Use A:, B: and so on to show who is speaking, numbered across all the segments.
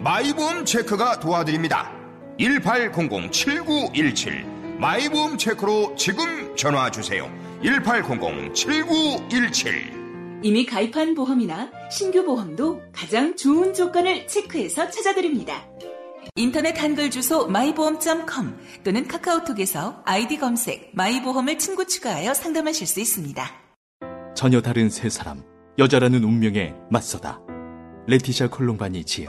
A: 마이보험 체크가 도와드립니다 1800-7917 마이보험 체크로 지금 전화 주세요 1800-7917
B: 이미 가입한 보험이나 신규 보험도 가장 좋은 조건을 체크해서 찾아드립니다. 인터넷 한글 주소 마이보험.com 또는 카카오톡에서 아이디 검색 마이보험을 친구 추가하여 상담하실 수 있습니다.
C: 전혀 다른 세 사람, 여자라는 운명에 맞서다. 레티샤 콜롬바니 지음.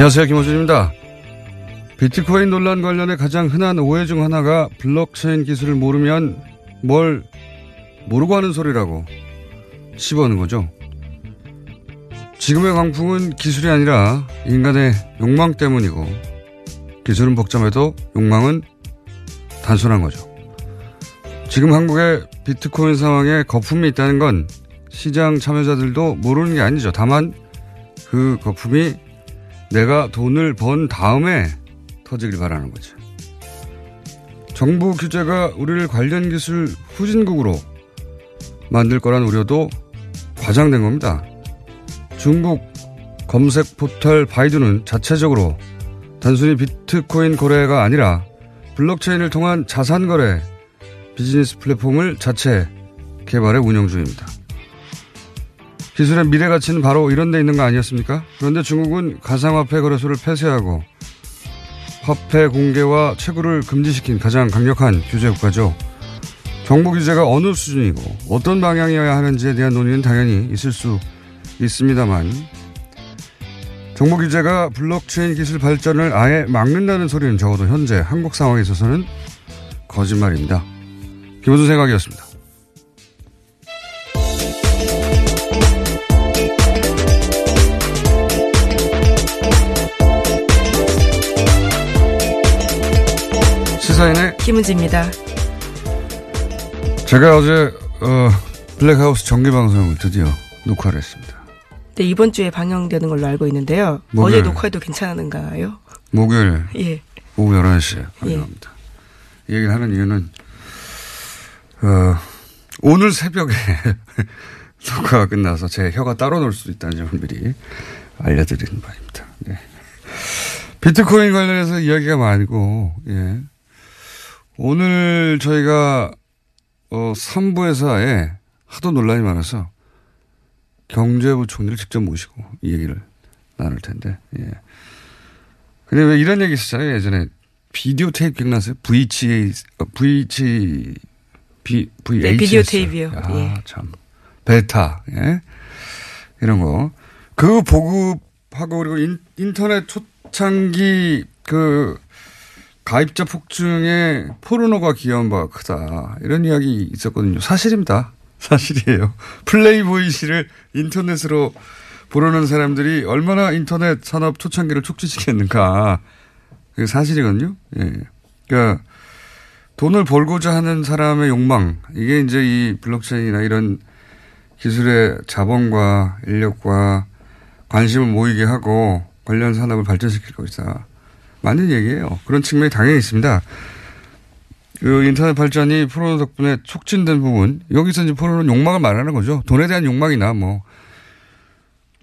D: 안녕하세요. 김호준입니다. 비트코인 논란 관련해 가장 흔한 오해 중 하나가 블록체인 기술을 모르면 뭘 모르고 하는 소리라고 씹어는 거죠. 지금의 광풍은 기술이 아니라 인간의 욕망 때문이고 기술은 복잡해도 욕망은 단순한 거죠. 지금 한국의 비트코인 상황에 거품이 있다는 건 시장 참여자들도 모르는 게 아니죠. 다만 그 거품이 내가 돈을 번 다음에 터지길 바라는 거죠. 정부 규제가 우리를 관련 기술 후진국으로 만들 거란 우려도 과장된 겁니다. 중국 검색 포털 바이두는 자체적으로 단순히 비트코인 거래가 아니라 블록체인을 통한 자산 거래 비즈니스 플랫폼을 자체 개발해 운영 중입니다. 기술의 미래 가치는 바로 이런 데 있는 거 아니었습니까? 그런데 중국은 가상화폐 거래소를 폐쇄하고 화폐 공개와 채굴을 금지시킨 가장 강력한 규제 국가죠. 정부 규제가 어느 수준이고 어떤 방향이어야 하는지에 대한 논의는 당연히 있을 수 있습니다만 정부 규제가 블록체인 기술 발전을 아예 막는다는 소리는 적어도 현재 한국 상황에 있어서는 거짓말입니다. 김호준 생각이었습니다. 시사인의
E: 김은지입니다.
D: 제가 어제 어, 블랙하우스 정기 방송을 드디어 녹화를 했습니다.
E: 네, 이번 주에 방영되는 걸로 알고 있는데요.
D: 목요일.
E: 어제 녹화해도 괜찮은가요?
D: 목요일
E: 예.
D: 오후 11시에 방송합니다. 이 얘기를 하는 이유는 어, 오늘 새벽에 녹화가 끝나서 제 혀가 따로 놀 수도 있다는 점을 미리 알려드리는 바입니다. 네. 비트코인 관련해서 이야기가 많고, 예. 오늘 저희가, 어, 3부에서에 하도 논란이 많아서 경제부 총리를 직접 모시고 이 얘기를 나눌 텐데, 예. 근데 왜 이런 얘기 있었잖아요. 예전에 비디오 테이프 기억나세요? VHA, 어, VH, B, VH.
E: 네, 비디오 테이프요.
D: 아,
E: 예.
D: 참. 베타, 예. 이런 거. 그 보급하고 그리고 인, 인터넷 초창기 그 가입자 폭증에 포르노가 기여한 바가 크다. 이런 이야기 있었거든요. 사실입니다. 사실이에요. 플레이보이 씨를 인터넷으로 보려는 사람들이 얼마나 인터넷 산업 초창기를 촉진시켰는가. 그게 사실이거든요. 예. 그러니까 돈을 벌고자 하는 사람의 욕망. 이게 이제 이 블록체인이나 이런 기술의 자본과 인력과 관심을 모이게 하고 관련 산업을 발전시킬 것이다. 맞는 얘기예요. 그런 측면이 당연히 있습니다. 그 인터넷 발전이 프로 덕분에 촉진된 부분, 여기서 이제 프로는 욕망을 말하는 거죠. 돈에 대한 욕망이나 뭐,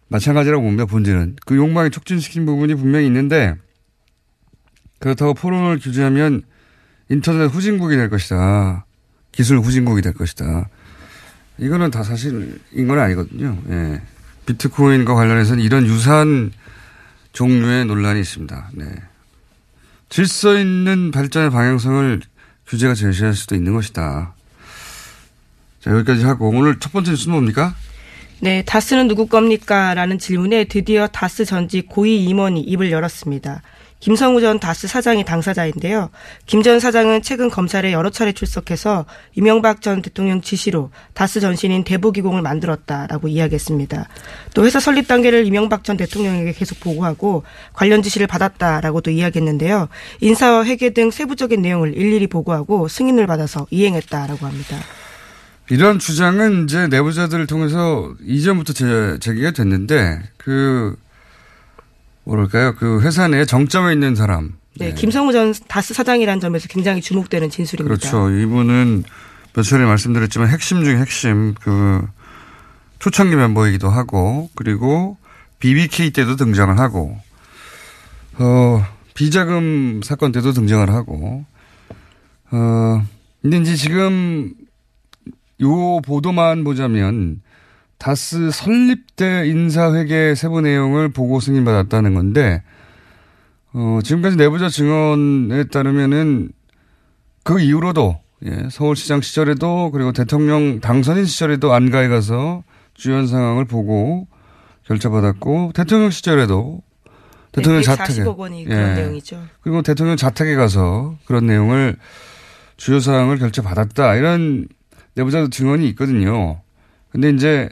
D: 마찬가지라고 봅니다, 본질은. 그 욕망이 촉진시킨 부분이 분명히 있는데, 그렇다고 포론을 규제하면 인터넷 후진국이 될 것이다. 기술 후진국이 될 것이다. 이거는 다 사실인 건 아니거든요. 예. 비트코인과 관련해서는 이런 유사한 종류의 논란이 있습니다. 네. 질서 있는 발전의 방향성을 규제가 제시할 수도 있는 것이다. 자, 여기까지 하고 오늘 첫 번째 뉴스는 뭡니까?
E: 네, 다스는 누구 겁니까? 라는 질문에 드디어 다스 전직 고위 임원이 입을 열었습니다. 김성우 전 다스 사장이 당사자인데요. 김 전 사장은 최근 검찰에 여러 차례 출석해서 이명박 전 대통령 지시로 다스 전신인 대부기공을 만들었다라고 이야기했습니다. 또 회사 설립 단계를 이명박 전 대통령에게 계속 보고하고 관련 지시를 받았다라고도 이야기했는데요. 인사와 회계 등 세부적인 내용을 일일이 보고하고 승인을 받아서 이행했다라고 합니다.
D: 이런 주장은 이제 내부자들을 통해서 이전부터 제, 제기가 됐는데 그 뭐랄까요 그 회사 내에 정점에 있는 사람.
E: 네, 네. 김성우 전 다스 사장이라는 점에서 굉장히 주목되는 진술입니다.
D: 그렇죠. 이분은 몇 차례 말씀드렸지만 핵심 중에 핵심 그 초창기 멤버이기도 하고 그리고 BBK 때도 등장을 하고 어 비자금 사건 때도 등장을 하고 어 근데 이제 지금 요 보도만 보자면 다스 설립 때 인사회계 세부 내용을 보고 승인받았다는 건데, 어, 지금까지 내부자 증언에 따르면은 그 이후로도, 예, 서울시장 시절에도 그리고 대통령 당선인 시절에도 안가에 가서 주연 상황을 보고 결제받았고, 대통령 시절에도 대통령
E: 네,
D: 자택에.
E: 원이 그런 예. 내용이죠.
D: 그리고 대통령 자택에 가서 그런 내용을 주요 사항을 결제받았다. 이런 내부자 증언이 있거든요. 근데 이제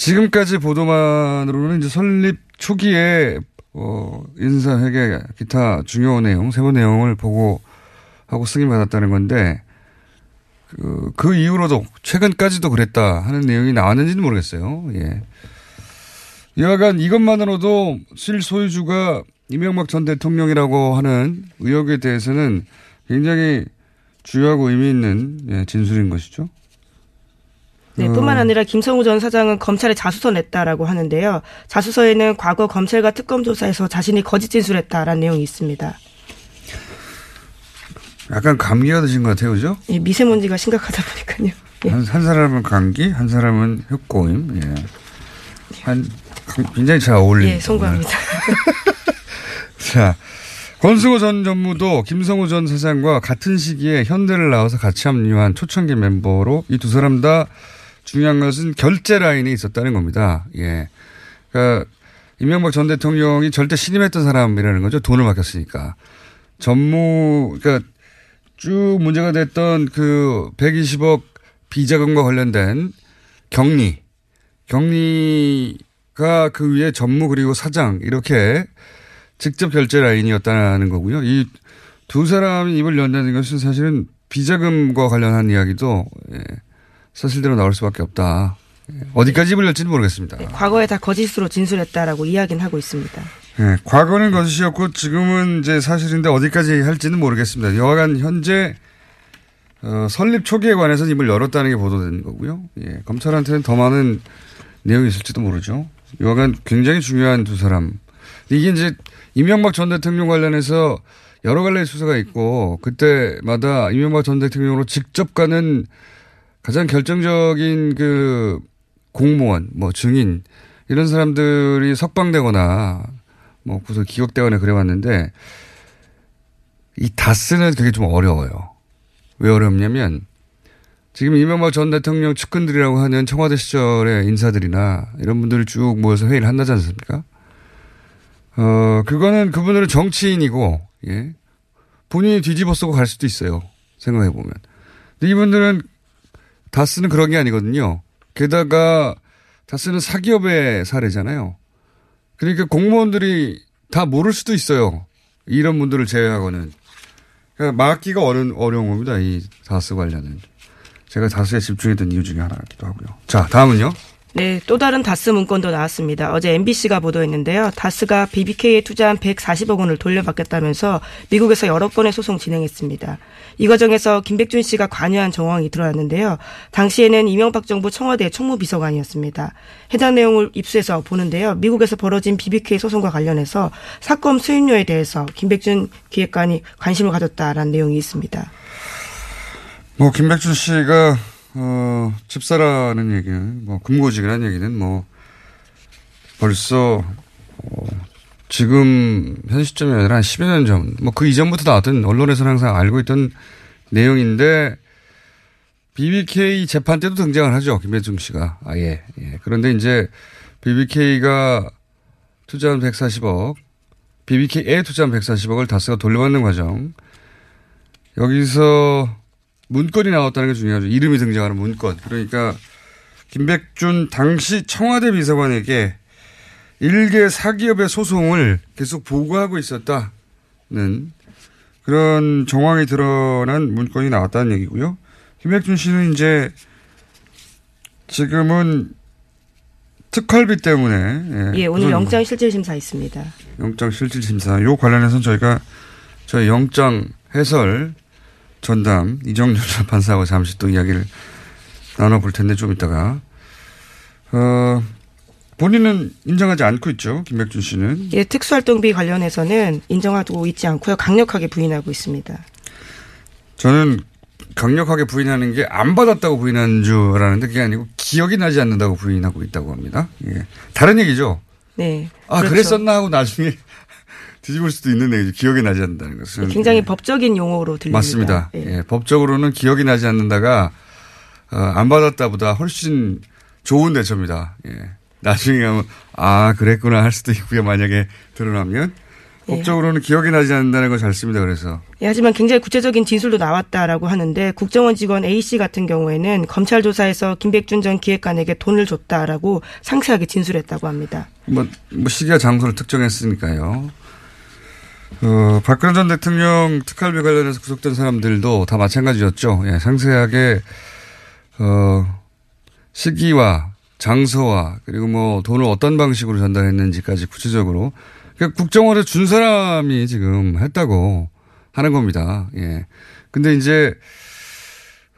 D: 지금까지 보도만으로는 이제 설립 초기에 어, 인사회계 기타 중요 내용, 세부 내용을 보고 하고 승인 받았다는 건데 그, 그 이후로도 최근까지도 그랬다 하는 내용이 나왔는지는 모르겠어요. 예. 여하간 이것만으로도 실소유주가 이명박 전 대통령이라고 하는 의혹에 대해서는 굉장히 주요하고 의미 있는 예, 진술인 것이죠.
E: 네, 뿐만 어. 아니라 김성우 전 사장은 검찰에 자수서 냈다라고 하는데요. 자수서에는 과거 검찰과 특검 조사에서 자신이 거짓 진술했다라는 내용이 있습니다.
D: 약간 감기가 드신 것 같아요, 그죠?
E: 예, 미세먼지가 심각하다 보니까요.
D: 예. 한, 한, 사람은 감기, 한 사람은 흑고임. 예. 한 굉장히 잘 어울립니다.
E: 예, 송구합니다.
D: 자, 권승호 전 전무도 김성우 전 사장과 같은 시기에 현대를 나와서 같이 합류한 초창기 멤버로 이 두 사람 다 중요한 것은 결제 라인이 있었다는 겁니다. 예. 그러니까 이명박 전 대통령이 절대 신임했던 사람이라는 거죠. 돈을 맡겼으니까. 전무, 그러니까 쭉 문제가 됐던 그 120억 비자금과 관련된 격리. 격리가 그 위에 전무 그리고 사장 이렇게 직접 결제 라인이었다는 거고요. 이 두 사람이 입을 연다는 것은 사실은 비자금과 관련한 이야기도 예, 사실대로 나올 수밖에 없다. 예, 어디까지 입을 열지는 모르겠습니다. 네,
E: 과거에 다 거짓으로 진술했다라고 이야기는 하고 있습니다.
D: 네, 과거는 거짓이었고 지금은 이제 사실인데 어디까지 할지는 모르겠습니다. 여하간 현재 어, 설립 초기에 관해서는 입을 열었다는 게 보도된 거고요. 예, 검찰한테는 더 많은 내용이 있을지도 모르죠. 여하간 굉장히 중요한 두 사람. 이게 이제 이명박 전 대통령 관련해서 여러 갈래 수사가 있고 그때마다 이명박 전 대통령으로 직접 가는 가장 결정적인 그 공무원, 뭐 증인 이런 사람들이 석방되거나 뭐 구속 기각되거나 그래왔는데 이 다스는 되게 좀 어려워요. 왜 어렵냐면 지금 이명박 전 대통령 측근들이라고 하는 청와대 시절의 인사들이나 이런 분들을 쭉 모여서 회의를 한다지 않습니까? 어, 그거는 그분들은 정치인이고, 예. 본인이 뒤집어 쓰고 갈 수도 있어요. 생각해 보면. 근데 이분들은 다스는 그런 게 아니거든요. 게다가 다스는 사기업의 사례잖아요. 그러니까 공무원들이 다 모를 수도 있어요. 이런 분들을 제외하고는. 그러니까 막기가 어려운, 어려운 겁니다. 이 다스 관련은. 제가 다스에 집중했던 이유 중에 하나이기도 하고요. 자, 다음은요.
E: 네, 또 다른 다스 문건도 나왔습니다. 어제 MBC가 보도했는데요. 다스가 BBK에 투자한 140억 원을 돌려받겠다면서 미국에서 여러 건의 소송 진행했습니다. 이 과정에서 김백준 씨가 관여한 정황이 드러났는데요. 당시에는 이명박 정부 청와대 총무비서관이었습니다. 해당 내용을 입수해서 보는데요. 미국에서 벌어진 BBK 소송과 관련해서 사건 수임료에 대해서 김백준 기획관이 관심을 가졌다라는 내용이 있습니다.
D: 뭐 김백준 씨가 어, 집사라는 얘기는, 뭐, 금고직이라는 얘기는 뭐, 벌써, 어, 지금, 현 시점이 아니라 한 10여 년 전, 뭐, 그 이전부터 나왔던 언론에서는 항상 알고 있던 내용인데, BBK 재판 때도 등장을 하죠. 김배중 씨가. 아 예. 예. 그런데 이제, BBK가 투자한 140억, BBK에 투자한 140억을 다스가 돌려받는 과정. 여기서 문건이 나왔다는 게 중요하죠. 이름이 등장하는 문건. 그러니까 김백준 당시 청와대 비서관에게 일개 사기업의 소송을 계속 보고하고 있었다는 그런 정황이 드러난 문건이 나왔다는 얘기고요. 김백준 씨는 이제 지금은 특활비 때문에
E: 예, 예 오늘 영장 실질 심사 있습니다.
D: 영장 실질 심사. 요 관련해서는 저희가 저희 영장 해설 전담 이정렬 판사하고 잠시 또 이야기를 나눠볼 텐데 좀 이따가 어, 본인은 인정하지 않고 있죠 김백준 씨는
E: 예 특수활동비 관련해서는 인정하고 있지 않고요 강력하게 부인하고 있습니다.
D: 저는 강력하게 부인하는 게 안 받았다고 부인하는 줄 알았는데 그게 아니고 기억이 나지 않는다고 부인하고 있다고 합니다. 예. 다른 얘기죠.
E: 네.
D: 아 그렇죠. 그랬었나 하고 나중에 뒤집을 수도 있는 얘기죠. 기억이 나지 않는다는 것은.
E: 굉장히 예. 법적인 용어로 들립니다.
D: 맞습니다. 예. 예. 법적으로는 기억이 나지 않는다가 어, 안 받았다보다 훨씬 좋은 대처입니다. 예. 나중에 하면 아 그랬구나 할 수도 있고요. 만약에 드러나면 예. 법적으로는 기억이 나지 않는다는 걸 잘 씁니다. 그래서.
E: 예, 하지만 굉장히 구체적인 진술도 나왔다라고 하는데 국정원 직원 A 씨 같은 경우에는 검찰 조사에서 김백준 전 기획관에게 돈을 줬다라고 상세하게 진술했다고 합니다.
D: 뭐, 뭐 시기와 장소를 특정했으니까요. 어, 박근혜 전 대통령 특활비 관련해서 구속된 사람들도 다 마찬가지였죠. 예, 상세하게, 어, 시기와 장소와 그리고 뭐 돈을 어떤 방식으로 전달했는지까지 구체적으로. 그러니까 국정원에 준 사람이 지금 했다고 하는 겁니다. 예. 근데 이제,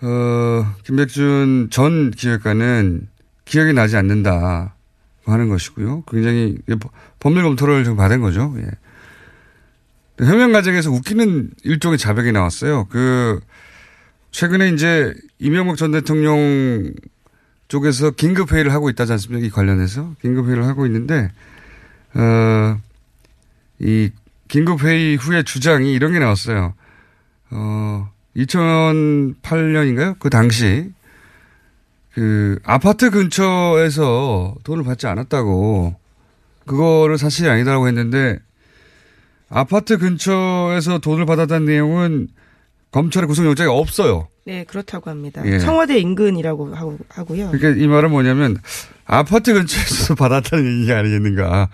D: 어, 김백준 전 기획관은 기억이 나지 않는다 하는 것이고요. 굉장히 법률 검토를 좀 받은 거죠. 예. 해명 과정에서 웃기는 일종의 자백이 나왔어요. 그 최근에 이제 이명박 전 대통령 쪽에서 긴급 회의를 하고 있다지 않습니까? 이 관련해서 긴급 회의를 하고 있는데 어 이 긴급 회의 후에 주장이 이런 게 나왔어요. 어 2008년인가요? 그 당시 그 아파트 근처에서 돈을 받지 않았다고 그거를 사실이 아니다라고 했는데 아파트 근처에서 돈을 받았다는 내용은 검찰의 구속영장이 없어요.
E: 네, 그렇다고 합니다. 예. 청와대 인근이라고 하고, 하고요.
D: 그러니까 이 말은 뭐냐면 아파트 근처에서 받았다는 얘기가 아니겠는가.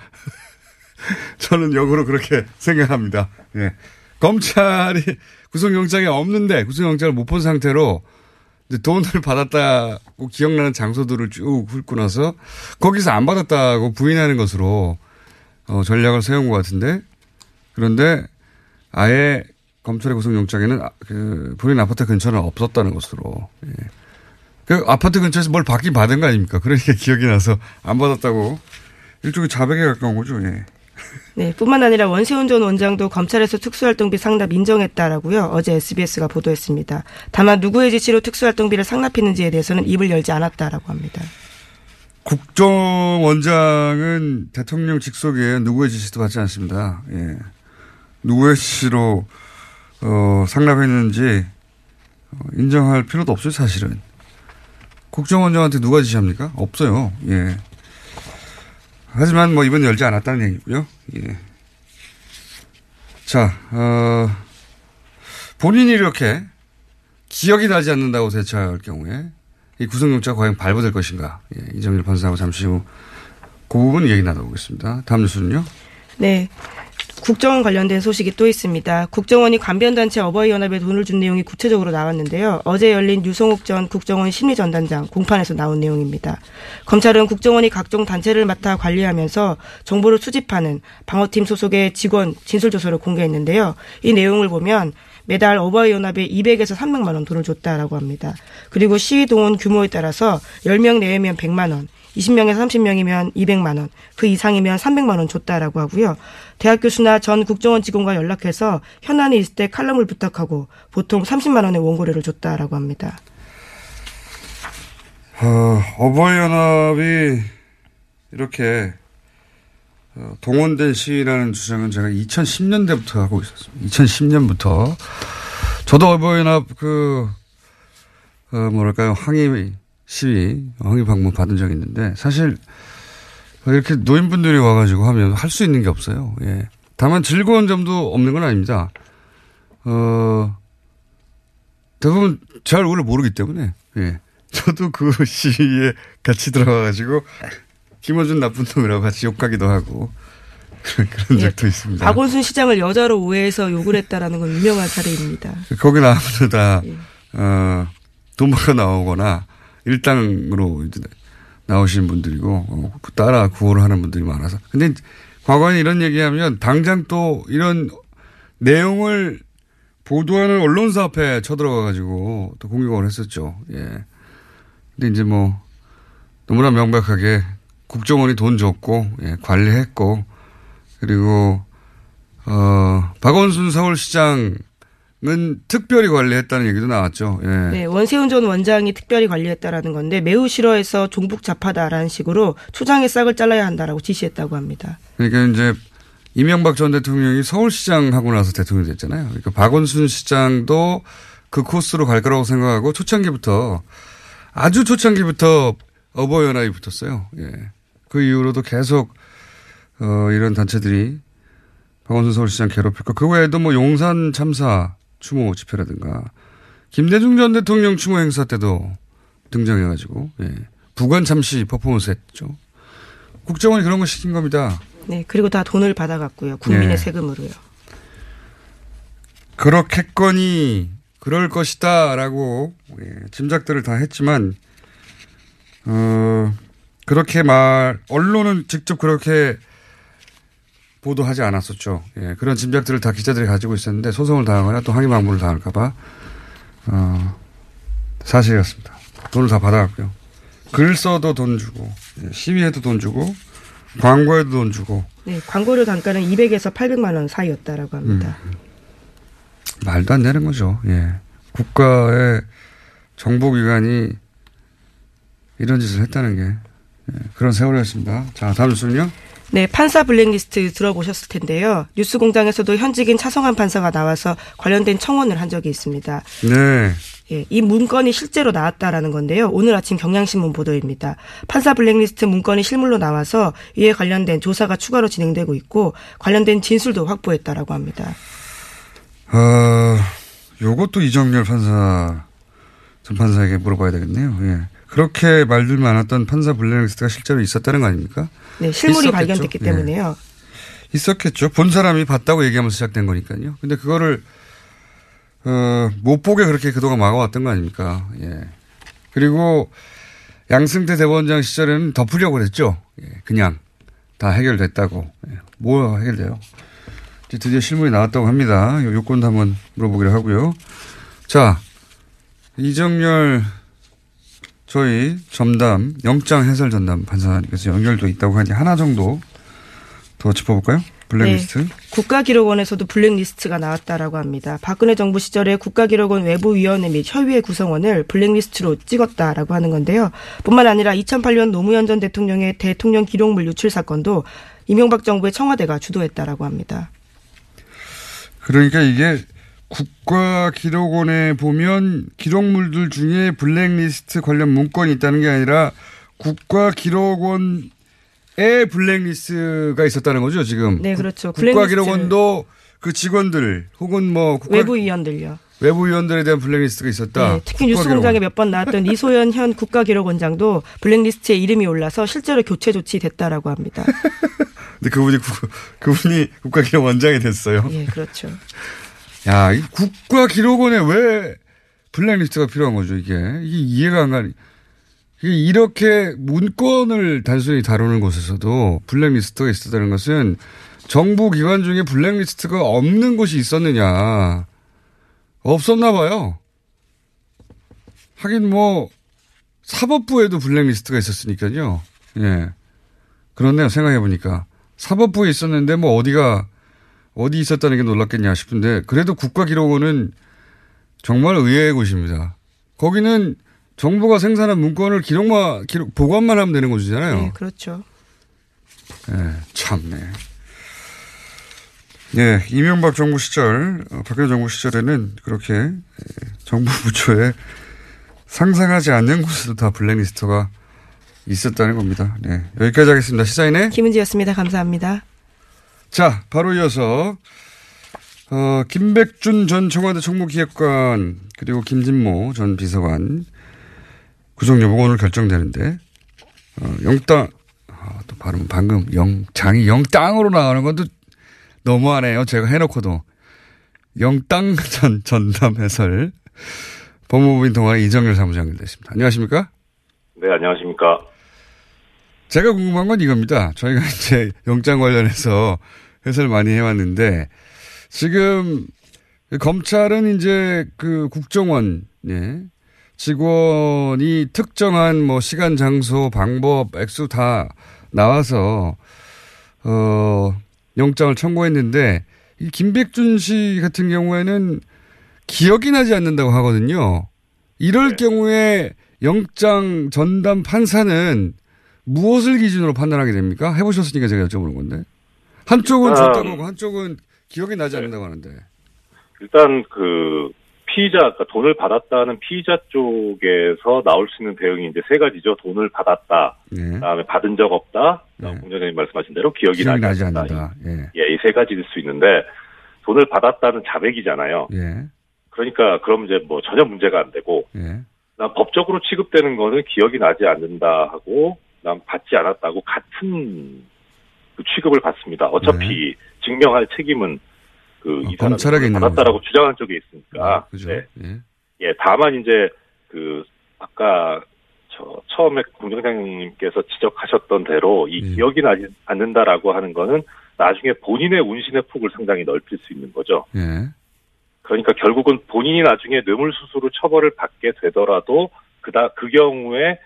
D: 저는 역으로 그렇게 생각합니다. 예. 검찰이 구속영장이 없는데 구속영장을 못 본 상태로 돈을 받았다고 기억나는 장소들을 쭉 훑고 나서 거기서 안 받았다고 부인하는 것으로 어, 전략을 세운 것 같은데 그런데 아예 검찰의 구속영장에는 아, 그 본인 아파트 근처는 없었다는 것으로. 예. 그 아파트 근처에서 뭘 받긴 받은 거 아닙니까? 그러니까 기억이 나서 안 받았다고 일종의 자백에 가까운 거죠. 예.
E: 네, 뿐만 아니라 원세훈 전 원장도 검찰에서 특수활동비 상납 인정했다라고요. 어제 SBS가 보도했습니다. 다만 누구의 지시로 특수활동비를 상납했는지에 대해서는 입을 열지 않았다라고 합니다.
D: 국정원장은 대통령 직속에 누구의 지시도 받지 않습니다. 예. 누구의 지시로 어, 상납했는지 어, 인정할 필요도 없어요, 사실은. 국정원장한테 누가 지시합니까? 없어요. 예. 하지만 뭐 이번 열지 않았다는 얘기고요. 예. 자, 어, 본인이 이렇게 기억이 나지 않는다고 대처할 경우에 이 구속영장 과연 발부될 것인가. 예, 이정일 판사하고 잠시 후 그 부분 얘기 나눠보겠습니다. 다음 뉴스는요?
E: 네. 국정원 관련된 소식이 또 있습니다. 국정원이 관변단체 어버이연합에 돈을 준 내용이 구체적으로 나왔는데요. 어제 열린 유성욱 전 국정원 심리전단장 공판에서 나온 내용입니다. 검찰은 국정원이 각종 단체를 맡아 관리하면서 정보를 수집하는 방어팀 소속의 직원 진술조서를 공개했는데요. 이 내용을 보면 매달 어버이연합에 200에서 300만 원 돈을 줬다라고 합니다. 그리고 시위 동원 규모에 따라서 10명 내외면 100만 원, 20명에서 30명이면 200만 원, 그 이상이면 300만 원 줬다라고 하고요. 대학 교수나 전 국정원 직원과 연락해서 현안이 있을 때 칼럼을 부탁하고 보통 30만 원의 원고료를 줬다라고 합니다.
D: 어, 어버이연합이 이렇게 어, 동원된 시위라는 주장은 제가 2010년대부터 하고 있었습니다. 2010년부터 저도 어버이연합 그 어, 뭐랄까요 항의 시위 항의 방문 받은 적이 있는데 사실 이렇게 노인분들이 와가지고 하면 할 수 있는 게 없어요. 예. 다만 즐거운 점도 없는 건 아닙니다. 어 대부분 잘 얼굴을 모르기 때문에 예. 저도 그 시위에 같이 들어가가지고 김어준 나쁜 놈이라고 같이 욕하기도 하고 그런
E: 예,
D: 적도 있습니다.
E: 박원순 시장을 여자로 오해해서 욕을 했다라는 건 유명한 사례입니다.
D: 거기 나오는 다,
E: 예.
D: 어, 돈받아 나오거나 일당으로 나오신 분들이고, 어, 따라 구호를 하는 분들이 많아서. 근데 과거에 이런 얘기하면 당장 또 이런 내용을 보도하는 언론사 앞에 쳐들어가가지고 또 공격을 했었죠. 예. 근데 이제 뭐 너무나 명백하게 국정원이 돈 줬고, 예, 관리했고, 그리고, 어, 박원순 서울시장 은 특별히 관리했다는 얘기도 나왔죠. 예.
E: 네, 원세훈 전 원장이 특별히 관리했다라는 건데 매우 싫어해서 종북 좌파다라는 식으로 초장의 싹을 잘라야 한다라고 지시했다고 합니다.
D: 그러니까 이제 이명박 전 대통령이 서울시장 하고 나서 대통령이 됐잖아요. 그러니까 박원순 시장도 그 코스로 갈 거라고 생각하고 초창기부터 아주 초창기부터 어버이연합이 붙었어요. 예. 그 이후로도 계속 어, 이런 단체들이 박원순 서울시장 괴롭혔고 그 외에도 뭐 용산 참사 추모 집회라든가 김대중 전 대통령 추모 행사 때도 등장해가지고 예. 부관 참시 퍼포먼스 했죠. 국정원이 그런 거 시킨 겁니다.
E: 네, 그리고 다 돈을 받아갔고요. 국민의
D: 네.
E: 세금으로요.
D: 그렇겠거니 그럴 것이다라고 예, 짐작들을 다 했지만 어 그렇게 말 언론은 직접 그렇게 보도하지 않았었죠. 예, 그런 짐작들을 다 기자들이 가지고 있었는데 소송을 당하거나 또 항의 방문을 당할까봐 어, 사실이었습니다. 돈을 다 받아갔고요. 글 써도 돈 주고 예, 시위해도 돈 주고 광고에도 돈 주고
E: 네, 광고료 단가는 200에서 800만 원 사이였다라고 합니다.
D: 말도 안 되는 거죠. 예. 국가의 정보기관이 이런 짓을 했다는 게 예, 그런 세월이었습니다. 자, 다음 뉴스는요.
E: 네, 판사 블랙리스트 들어보셨을 텐데요. 뉴스공장에서도 현직인 차성한 판사가 나와서 관련된 청원을 한 적이 있습니다.
D: 네.
E: 예, 이 문건이 실제로 나왔다라는 건데요. 오늘 아침 경향신문 보도입니다. 판사 블랙리스트 문건이 실물로 나와서 이에 관련된 조사가 추가로 진행되고 있고 관련된 진술도 확보했다라고 합니다.
D: 어, 요것도 이정렬 판사, 전 판사에게 물어봐야 되겠네요. 예. 그렇게 말들 많았던 판사 블랙리스트가 실제로 있었다는 거 아닙니까?
E: 네, 실물이
D: 있었겠죠?
E: 발견됐기
D: 예.
E: 때문에요.
D: 있었겠죠. 본 사람이 봤다고 얘기하면서 시작된 거니까요. 근데 그거를 어, 못 보게 그렇게 그동안 막아왔던 거 아닙니까? 예. 그리고 양승태 대법원장 시절에는 덮으려고 그랬죠. 예. 그냥 다 해결됐다고. 예. 뭐 해결돼요? 이제 드디어 실물이 나왔다고 합니다. 요 요건도 한번 물어보기로 하고요. 자, 이정열 저희 점담 영장 해설 전담 판사님께서 연결돼 있다고 하니 하나 정도 더 짚어볼까요? 블랙리스트.
E: 네, 국가기록원에서도 블랙리스트가 나왔다라고 합니다. 박근혜 정부 시절에 국가기록원 외부위원회 및 협의회 구성원을 블랙리스트로 찍었다라고 하는 건데요. 뿐만 아니라 2008년 노무현 전 대통령의 대통령 기록물 유출 사건도 이명박 정부의 청와대가 주도했다라고 합니다.
D: 그러니까 이게 국가기록원에 보면 기록물들 중에 블랙리스트 관련 문건이 있다는 게 아니라 국가기록원에 블랙리스트가 있었다는 거죠, 지금.
E: 네, 그렇죠.
D: 국가기록원도 그 직원들 혹은 뭐 국가,
E: 외부위원들요.
D: 외부 위원들에 대한 블랙리스트가 있었다.
E: 네, 특히 뉴스공장에 몇 번 나왔던 이소연 현 국가기록원장도 블랙리스트에 이름이 올라서 실제로 교체 조치됐다라고 합니다.
D: 근데 그분이 국, 그분이 국가기록원장이 됐어요.
E: 예, 그렇죠.
D: 야, 이 국가 기록원에 왜 블랙리스트가 필요한 거죠, 이게. 이게 이해가 안 가니. 이렇게 문건을 단순히 다루는 곳에서도 블랙리스트가 있었다는 것은 정부 기관 중에 블랙리스트가 없는 곳이 있었느냐. 없었나 봐요. 하긴 뭐, 사법부에도 블랙리스트가 있었으니까요. 예. 그렇네요, 생각해보니까. 사법부에 있었는데 뭐 어디가, 어디 있었다는 게 놀랍겠냐 싶은데, 그래도 국가기록원은 정말 의외의 곳입니다. 거기는 정부가 생산한 문건을 기록만, 기록, 보관만 하면 되는 곳이잖아요.
E: 네, 그렇죠.
D: 예, 참네. 예, 이명박 정부 시절, 어, 박근혜 정부 시절에는 그렇게 예, 정부 부처에 상상하지 않는 곳에도 다 블랙리스트가 있었다는 겁니다. 네, 여기까지 하겠습니다. 시사인의
E: 김은지였습니다. 감사합니다.
D: 자, 바로 이어서 어, 김백준 전 청와대 총무기획관 그리고 김진모 전 비서관 구속 여부가 오늘 결정되는데 어, 영땅 아, 또 발음 방금 영장이 영땅으로 나가는 건또 너무하네요. 제가 해놓고도 영땅 전 전담 해설 법무부인 동아리 이정열 사무장 연결됐습니다. 안녕하십니까?
F: 네, 안녕하십니까?
D: 제가 궁금한 건 이겁니다. 저희가 이제 영장 관련해서 해설 많이 해왔는데 지금 검찰은 이제 그 국정원 예, 직원이 특정한 뭐 시간, 장소, 방법, 액수 다 나와서 어 영장을 청구했는데 이 김백준 씨 같은 경우에는 기억이 나지 않는다고 하거든요. 이럴 네. 경우에 영장 전담 판사는 무엇을 기준으로 판단하게 됩니까? 해보셨으니까 제가 여쭤보는 건데. 한쪽은 줬다고 하고 한쪽은 기억이 나지 네. 않는다고 하는데.
F: 일단 그 피의자, 그러니까 돈을 받았다는 피의자 쪽에서 나올 수 있는 대응이 이제 세 가지죠. 돈을 받았다. 네. 그다음에 받은 적 없다. 네. 공장장님 말씀하신 대로 기억이, 기억이 나지, 나지 않는다. 예, 예 이 세 가지일 수 있는데 돈을 받았다는 자백이잖아요. 예. 그러니까 그럼 이제 뭐 전혀 문제가 안 되고 예. 법적으로 취급되는 거는 기억이 나지 않는다 하고 난 받지 않았다고 같은 그 취급을 받습니다. 어차피 네. 증명할 책임은 그 어, 이 사람이 받았다라고 주장한 쪽에 있으니까.
D: 아, 그죠. 네. 예.
F: 예, 다만 이제 그 아까 저 처음에 공장장님께서 지적하셨던 대로 이 예. 기억이 나지 않는다라고 하는 거는 나중에 본인의 운신의 폭을 상당히 넓힐 수 있는 거죠. 예. 그러니까 결국은 본인이 나중에 뇌물수수로 처벌을 받게 되더라도 그다 그 경우에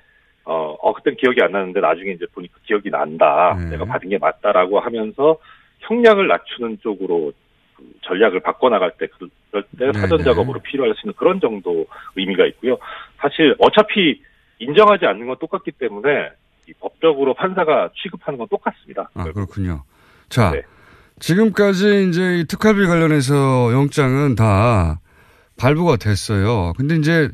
F: 어, 어, 그땐 기억이 안 나는데 나중에 이제 보니까 기억이 난다. 네. 내가 받은 게 맞다라고 하면서 형량을 낮추는 쪽으로 그 전략을 바꿔나갈 때 그럴 때 네, 사전 네. 작업으로 필요할 수 있는 그런 정도 의미가 있고요. 사실 어차피 인정하지 않는 건 똑같기 때문에 법적으로 판사가 취급하는 건 똑같습니다.
D: 아, 그렇군요. 자, 네. 지금까지 이제 이 특활비 관련해서 영장은 다 발부가 됐어요. 근데 이제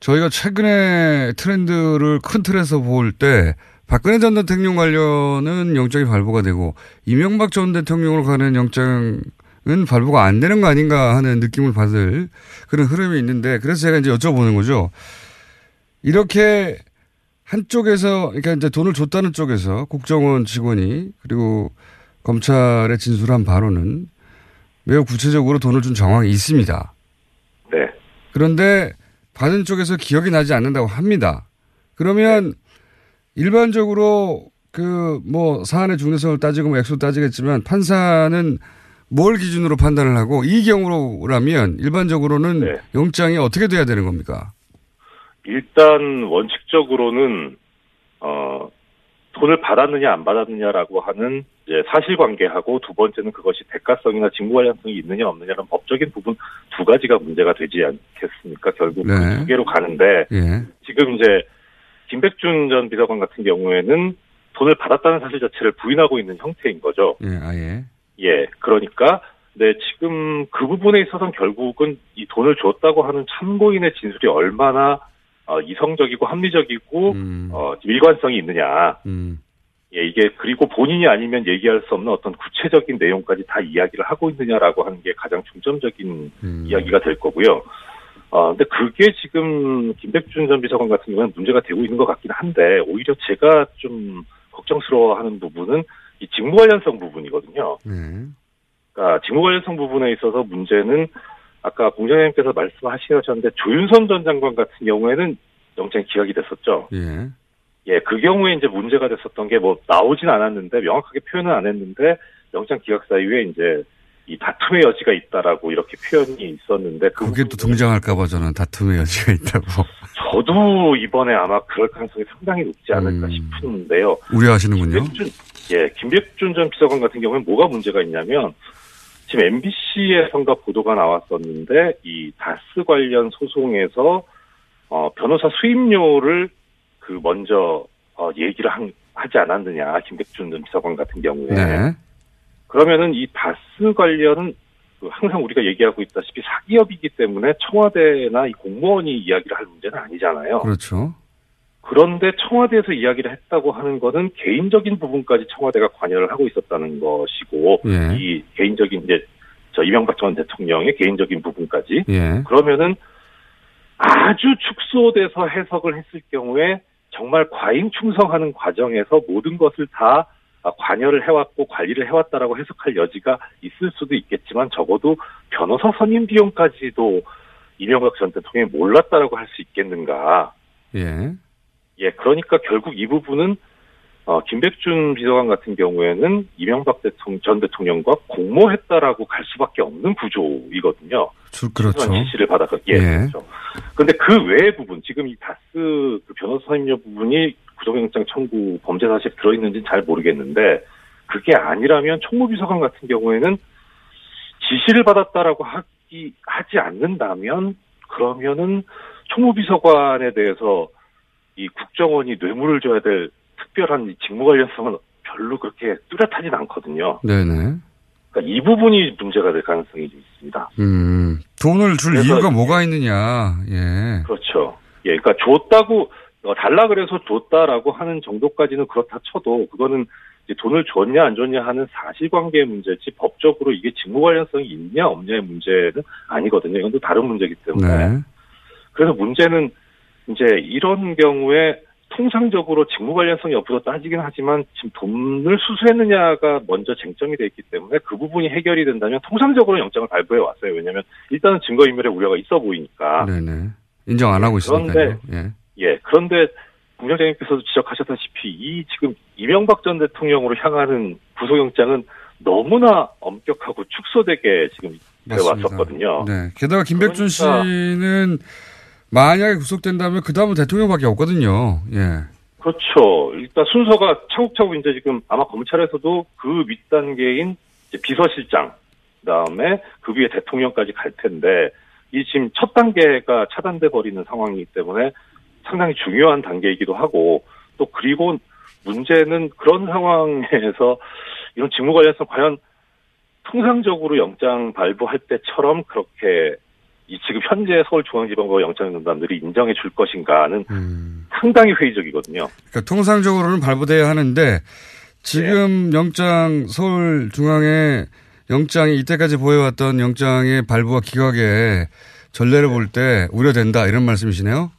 D: 저희가 최근에 트렌드를 큰 틀에서 볼 때 박근혜 전 대통령 관련은 영장이 발부가 되고 이명박 전 대통령으로 가는 영장은 발부가 안 되는 거 아닌가 하는 느낌을 받을 그런 흐름이 있는데 그래서 제가 이제 여쭤보는 거죠. 이렇게 한쪽에서 그러니까 이제 돈을 줬다는 쪽에서 국정원 직원이 그리고 검찰에 진술한 바로는 매우 구체적으로 돈을 준 정황이 있습니다.
F: 네.
D: 그런데 받은 쪽에서 기억이 나지 않는다고 합니다. 그러면 일반적으로 그 뭐 사안의 중대성을 따지고 뭐 액수 따지겠지만 판사는 뭘 기준으로 판단을 하고 이 경우라면 일반적으로는 네. 영장이 어떻게 돼야 되는 겁니까?
F: 일단 원칙적으로는 어 돈을 받았느냐 안 받았느냐라고 하는 이제 사실관계하고 두 번째는 그것이 대가성이나 직무 관련성이 있느냐 없느냐는 법적인 부분 두 가지가 문제가 되지 않겠습니까? 결국 네. 그두 개로 가는데 예. 지금 이제 김백준 전 비서관 같은 경우에는 돈을 받았다는 사실 자체를 부인하고 있는 형태인 거죠.
D: 예, 아 예.
F: 예, 그러니까 네 지금 그 부분에 있어서는 결국은 이 돈을 줬다고 하는 참고인의 진술이 얼마나 어, 이성적이고 합리적이고 음. 어, 일관성이 있느냐. 음. 예, 이게 그리고 본인이 아니면 얘기할 수 없는 어떤 구체적인 내용까지 다 이야기를 하고 있느냐라고 하는 게 가장 중점적인
D: 음.
F: 이야기가 될 거고요. 어, 근데 그게 지금 김백준 전 비서관 같은 경우는 문제가 되고 있는 것 같긴 한데 오히려 제가 좀 걱정스러워하는 부분은 이 직무 관련성 부분이거든요.
D: 네.
F: 그러니까 직무 관련성 부분에 있어서 문제는 아까 공장장님께서 말씀하셨는데 조윤선 전 장관 같은 경우에는 영장이 기각이 됐었죠.
D: 예.
F: 예, 그 경우에 이제 문제가 됐었던 게 뭐 나오진 않았는데 명확하게 표현은 안 했는데 영장 기각 사유에 이제 이 다툼의 여지가 있다라고 이렇게 표현이 있었는데 그
D: 그게 또 등장할까봐 저는 다툼의 여지가 있다고
F: 저도 이번에 아마 그럴 가능성이 상당히 높지 않을까 싶은데요.
D: 우려하시는군요.
F: 김백준, 예, 김백준 전 비서관 같은 경우는 뭐가 문제가 있냐면 지금 MBC에선가 보도가 나왔었는데 이 다스 관련 소송에서 어, 변호사 수임료를 그 먼저 어, 얘기를 한, 하지 않았느냐 김백준 전 비서관 같은 경우에
D: 네.
F: 그러면은 이 다스 관련은 그 항상 우리가 얘기하고 있다시피 사기업이기 때문에 청와대나 이 공무원이 이야기를 할 문제는 아니잖아요.
D: 그렇죠.
F: 그런데 청와대에서 이야기를 했다고 하는 거는 개인적인 부분까지 청와대가 관여를 하고 있었다는 것이고
D: 예.
F: 이 개인적인 이제 저 이명박 전 대통령의 개인적인 부분까지
D: 예.
F: 그러면은 아주 축소돼서 해석을 했을 경우에 정말 과잉 충성하는 과정에서 모든 것을 다 관여를 해왔고 관리를 해왔다라고 해석할 여지가 있을 수도 있겠지만 적어도 변호사 선임 비용까지도 이명박 전 대통령이 몰랐다라고 할 수 있겠는가?
D: 예.
F: 예, 그러니까 결국 이 부분은 어, 김백준 비서관 같은 경우에는 이명박 대통령, 전 대통령과 공모했다라고 갈 수밖에 없는 구조이거든요.
D: 주, 그렇죠.
F: 지시를 받아서 예,
D: 예.
F: 그렇죠. 근데 그 외의 부분 지금 이 다스 그 변호사 선임료 부분이 구속영장 청구 범죄 사실이 들어있는지는 잘 모르겠는데 그게 아니라면 총무비서관 같은 경우에는 지시를 받았다라고 하기 하지 않는다면 그러면은 총무비서관에 대해서 이 국정원이 뇌물을 줘야 될 특별한 이 직무 관련성은 별로 그렇게 뚜렷하진 않거든요.
D: 네네.
F: 그러니까 이 부분이 문제가 될 가능성이 좀 있습니다.
D: 음, 돈을 줄 이유가 뭐가 있느냐. 예.
F: 그렇죠. 예, 그러니까 줬다고 어, 달라 그래서 줬다라고 하는 정도까지는 그렇다 쳐도 그거는 이제 돈을 줬냐 안 줬냐 하는 사실관계의 문제지 법적으로 이게 직무 관련성이 있냐 없냐의 문제는 아니거든요. 이건 또 다른 문제이기 때문에
D: 네.
F: 그래서 문제는 이제 이런 경우에 통상적으로 직무 관련성 여부도 따지긴 하지만 지금 돈을 수수했느냐가 먼저 쟁점이 돼 있기 때문에 그 부분이 해결이 된다면 통상적으로 영장을 발부해 왔어요. 왜냐하면 일단은 증거인멸의 우려가 있어 보이니까.
D: 네네. 인정 안 하고 있으니까요.
F: 그런데
D: 예.
F: 예, 그런데 공장장님께서도 지적하셨다시피 이 지금 이명박 전 대통령으로 향하는 구속영장은 너무나 엄격하고 축소되게 지금 되어 왔었거든요.
D: 네. 게다가 김백준
F: 그러니까-
D: 씨는 만약에 구속된다면 그 다음은 대통령밖에 없거든요. 예.
F: 그렇죠. 일단 순서가 차곡차곡 이제 지금 아마 검찰에서도 그 윗 단계인 이제 비서실장, 그 다음에 그 위에 대통령까지 갈 텐데 이 지금 첫 단계가 차단돼 버리는 상황이기 때문에 상당히 중요한 단계이기도 하고 또 그리고 문제는 그런 상황에서 이런 직무 관련성 과연 통상적으로 영장 발부할 때처럼 그렇게 이 지금 현재 서울중앙지방법 영장전담들이 인정해 줄 것인가는 상당히 회의적이거든요.
D: 그러니까 통상적으로는 발부돼야 하는데 지금
F: 네.
D: 영장 서울중앙에 영장이 이때까지 보여왔던 영장의 발부와 기각의 전례를 볼 때 우려된다 이런 말씀이시네요.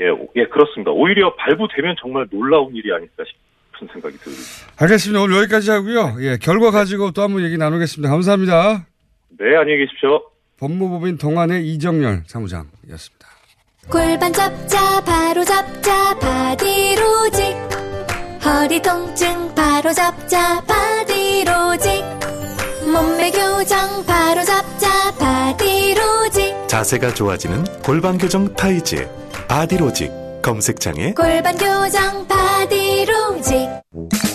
F: 예, 오- 예, 그렇습니다. 오히려 발부되면 정말 놀라운 일이 아닐까 싶은 생각이 듭니다.
D: 알겠습니다. 오늘 여기까지 하고요. 예, 결과 가지고 또 한번 얘기 나누겠습니다. 감사합니다.
F: 네, 안녕히 계십시오.
D: 법무법인 동안의 이정열 사무장이었습니다.
G: 골반 잡자 바로 잡자 바디로직. 허리 통증 바로 잡자 바디로직. 몸매 교정 바로 잡자 바디로직.
H: 자세가 좋아지는 골반 교정 타이즈 바디로직 검색창에
G: 골반 교정 바디로직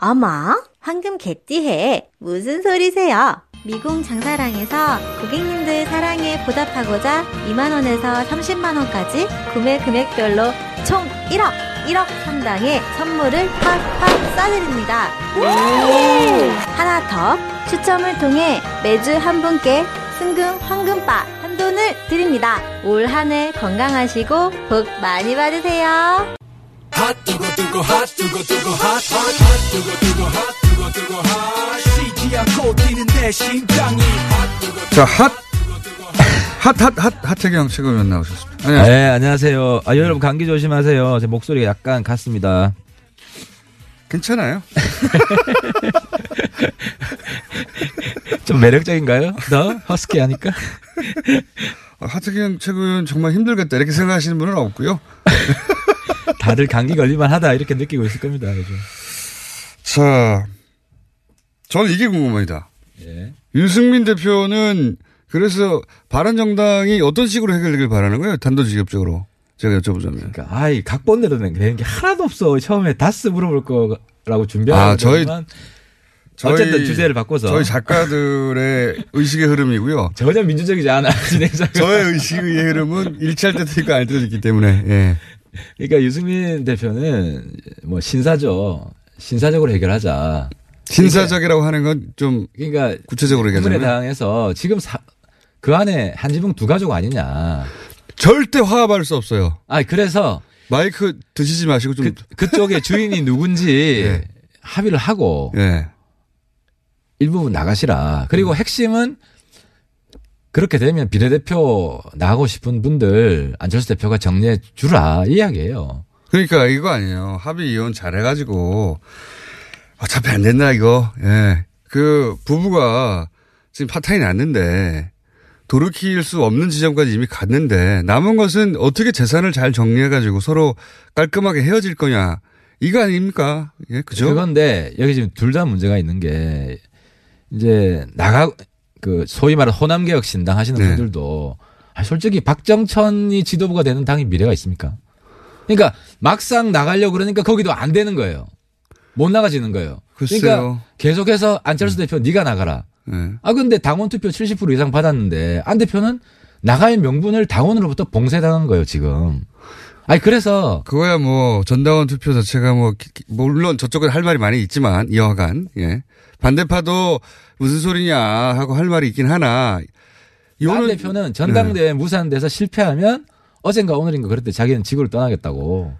I: 어머, 황금 개띠해. 무슨 소리세요? 미궁 장사랑에서 고객님들 사랑에 보답하고자 2만원에서 30만원까지 구매 금액별로 총 1억, 1억 상당의 선물을 팍팍 쏴드립니다. 하나 더, 추첨을 통해 매주 한 분께 승금 황금바 한 돈을 드립니다. 올 한 해 건강하시고 복 많이 받으세요.
D: 자, 핫, 핫, 핫, 핫, 하태경 최고위원 나오셨습니다. 안녕하세요.
J: 네, 안녕하세요. 아, 여러분 감기 조심하세요. 제 목소리가 약간 갔습니다.
D: 괜찮아요.
J: 좀 매력적인가요? 더 허스키 하니까.
D: 아, 하태경 최고위원 정말 힘들겠다 이렇게 생각하시는 분은 없고요.
J: 다들 감기 걸릴만 하다 이렇게 느끼고 있을 겁니다. 요즘.
D: 자, 저는 이게 궁금합니다.
J: 예.
D: 윤승민 대표는 그래서 바른정당이 어떤 식으로 해결되길 바라는 거예요? 단도직입적으로. 제가 여쭤보자면.
J: 그러니까 아이 각본대로 되는 게 하나도 없어. 처음에 다스 물어볼 거라고 준비하고
D: 아, 저희- 저희-
J: 어쨌든 주제를 바꿔서
D: 저희 작가들의 의식의 흐름이고요.
J: 전혀 민주적이지 않아 진행자가.
D: 저의 의식의 흐름은 일치할 때도 있고 아닐 때도 있기 때문에. 예.
J: 그러니까 유승민 대표는 뭐 신사죠. 신사적으로 해결하자.
D: 신사적이라고 하는 건 좀
J: 그러니까
D: 구체적으로 얘기하자면
J: 국민의당에서 지금 사- 그 안에 한지붕 두 가족 아니냐.
D: 절대 화합할 수 없어요.
J: 아 그래서
D: 마이크 드시지 마시고 좀
J: 그, 쪽에 주인이 누군지 합의를 하고
D: 예.
J: 일부분 나가시라. 그리고 핵심은 그렇게 되면 비례대표 나가고 싶은 분들 안철수 대표가 정리해 주라 이 이야기예요.
D: 그러니까 이거 아니에요. 합의 이혼 잘해가지고 어차피 안 된다 이거. 예. 그 부부가 지금 파탄이 났는데 돌이킬 수 없는 지점까지 이미 갔는데 남은 것은 어떻게 재산을 잘 정리해가지고 서로 깔끔하게 헤어질 거냐 이거 아닙니까? 예, 그죠?
J: 그건데 여기 지금 둘 다 문제가 있는 게 이제 나가 그 소위 말하는 호남 개혁 신당 하시는
D: 네.
J: 분들도 아, 솔직히 박정천이 지도부가 되는 당이 미래가 있습니까? 그러니까 막상 나가려고 그러니까 거기도 안 되는 거예요. 못 나가지는 거예요.
D: 글쎄요.
J: 그러니까 계속해서 안철수 대표 네가 나가라.
D: 예.
J: 아 근데 당원 투표 70% 이상 받았는데 안 대표는 나갈 명분을 당원으로부터 봉쇄당한 거예요 지금. 아니 그래서
D: 그거야 뭐 전당원 투표 자체가 뭐 물론 저쪽은 할 말이 많이 있지만 이어간 예 반대파도 무슨 소리냐 하고 할 말이 있긴 하나
J: 안 대표는 전당대회 무산돼서 실패하면 어젠가 오늘인가 그랬대 자기는 지구를 떠나겠다고.